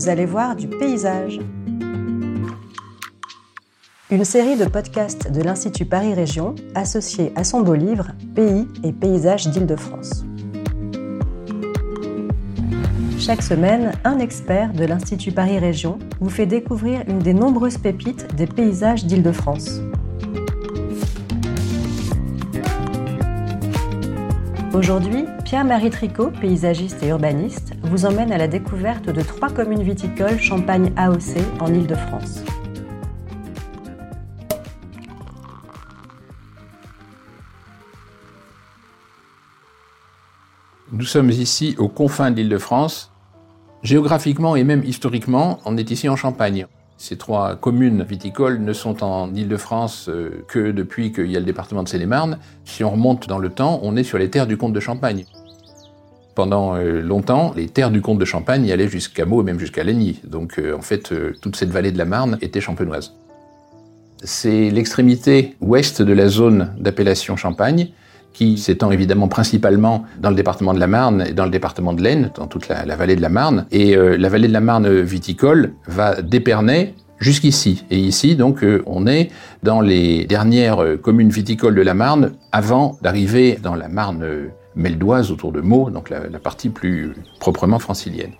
vous allez voir du paysage. Une série de podcasts de l'Institut Paris Région associée à son beau livre Pays et paysages d'Île-de-France. Chaque semaine, un expert de l'Institut Paris Région vous fait découvrir une des nombreuses pépites des paysages d'Île-de-France. Aujourd'hui, Pierre-Marie Tricot, paysagiste et urbaniste, vous emmène à la découverte de trois communes viticoles Champagne AOC en Île-de-France. Nous sommes ici aux confins de l'Île-de-France. Géographiquement et même historiquement, on est ici en Champagne. Ces trois communes viticoles ne sont en Île-de-France euh, que depuis qu'il y a le département de Seine-et-Marne. Si on remonte dans le temps, on est sur les terres du comte de Champagne. Pendant euh, longtemps, les terres du comte de Champagne y allaient jusqu'à Meaux et même jusqu'à Lagny. Donc euh, en fait, toute cette vallée de la Marne était champenoise. C'est l'extrémité ouest de la zone d'appellation Champagne qui s'étend évidemment principalement dans le département de la Marne et dans le département de l'Aisne, dans toute la, vallée de la Marne. Et euh, la vallée de la Marne viticole va d'Épernay jusqu'ici. Et ici, donc, euh, on est dans les dernières euh, communes viticoles de la Marne avant d'arriver dans la Marne meldoise autour de Meaux, donc la, partie plus proprement francilienne.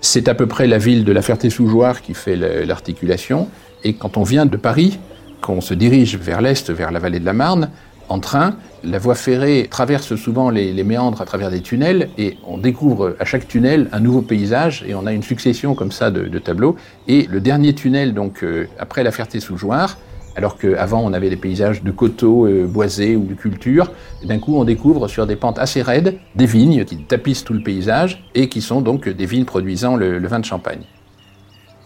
C'est à peu près la ville de la Ferté-sous-Jouarre qui fait l'articulation. Et quand on vient de Paris, qu'on se dirige vers l'est, vers la vallée de la Marne, en train. La voie ferrée traverse souvent les, méandres à travers des tunnels et on découvre à chaque tunnel un nouveau paysage et on a une succession comme ça de, tableaux. Et le dernier tunnel, donc euh, après la Ferté-sous-Jouarre, alors qu'avant on avait des paysages de coteaux euh, boisés ou de culture, d'un coup on découvre sur des pentes assez raides des vignes qui tapissent tout le paysage et qui sont donc des vignes produisant le, le vin de Champagne.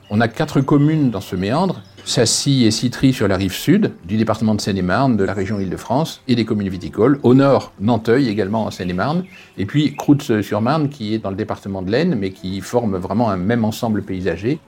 On a quatre communes dans ce méandre Sassy et Citry sur la rive sud du département de Seine-et-Marne, de la région Île-de-France et des communes viticoles. Au nord, Nanteuil également en Seine-et-Marne. Et puis Croûte-sur-Marne qui est dans le département de l'Aisne mais qui forme vraiment un même ensemble paysager.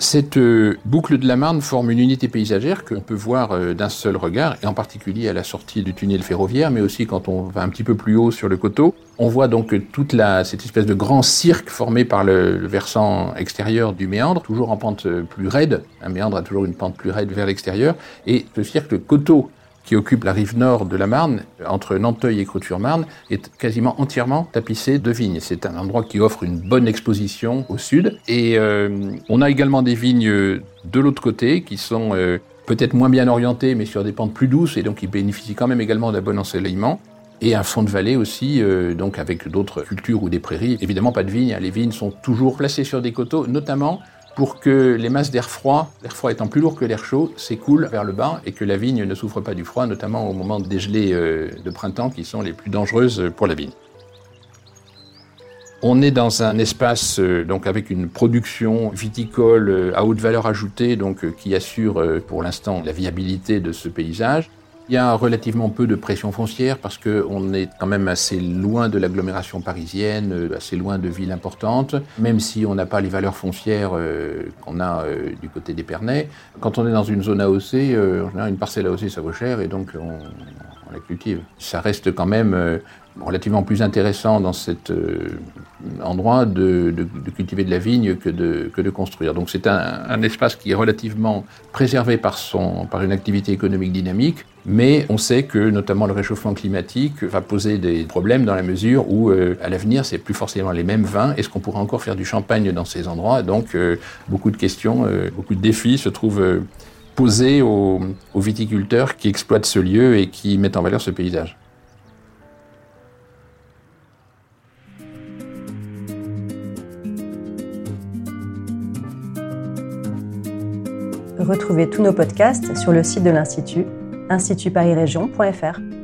Cette euh, boucle de la Marne forme une unité paysagère qu'on peut voir euh, d'un seul regard, et en particulier à la sortie du tunnel ferroviaire, mais aussi quand on va un petit peu plus haut sur le coteau. On voit donc toute la, cette espèce de grand cirque formé par le, versant extérieur du méandre, toujours en pente euh, plus raide. Un méandre a toujours une pente plus raide vers l'extérieur, et ce cirque coteau qui occupe la rive nord de la Marne, entre Nanteuil et Croûte-sur-Marne, est quasiment entièrement tapissé de vignes. C'est un endroit qui offre une bonne exposition au sud. Et euh, on a également des vignes de l'autre côté qui sont euh, peut-être moins bien orientées, mais sur des pentes plus douces, et donc qui bénéficient quand même également d'un bon ensoleillement et un fond de vallée aussi, euh, donc avec d'autres cultures ou des prairies. Évidemment, pas de vignes. Les vignes sont toujours placées sur des coteaux, notamment pour que les masses d'air froid, l'air froid étant plus lourd que l'air chaud, s'écoulent vers le bas et que la vigne ne souffre pas du froid, notamment au moment des gelées euh, de printemps qui sont les plus dangereuses pour la vigne. On est dans un espace euh, donc avec une production viticole euh, à haute valeur ajoutée qui assure pour l'instant la viabilité de ce paysage. Il y a relativement peu de pression foncière parce qu'on est quand même assez loin de l'agglomération parisienne, euh, assez loin de villes importantes, même si on n'a pas les valeurs foncières euh, qu'on a euh, du côté d'Épernay. Quand on est dans une zone AOC, général, une parcelle AOC, ça vaut cher et donc on, la cultive. Ça reste quand même relativement plus intéressant dans cet endroit de, cultiver de la vigne que de, que de construire. Donc c'est un, espace qui est relativement préservé par, son, par une activité économique dynamique, mais on sait que notamment le réchauffement climatique va poser des problèmes dans la mesure où euh, à l'avenir c'est plus forcément les mêmes vins. Est-ce qu'on pourra encore faire du champagne dans ces endroits? Donc euh, beaucoup de questions, euh, beaucoup de défis se trouvent posés aux, viticulteurs qui exploitent ce lieu et qui mettent en valeur ce paysage. Retrouvez tous nos podcasts sur le site de l'Institut institutparisrégion.fr.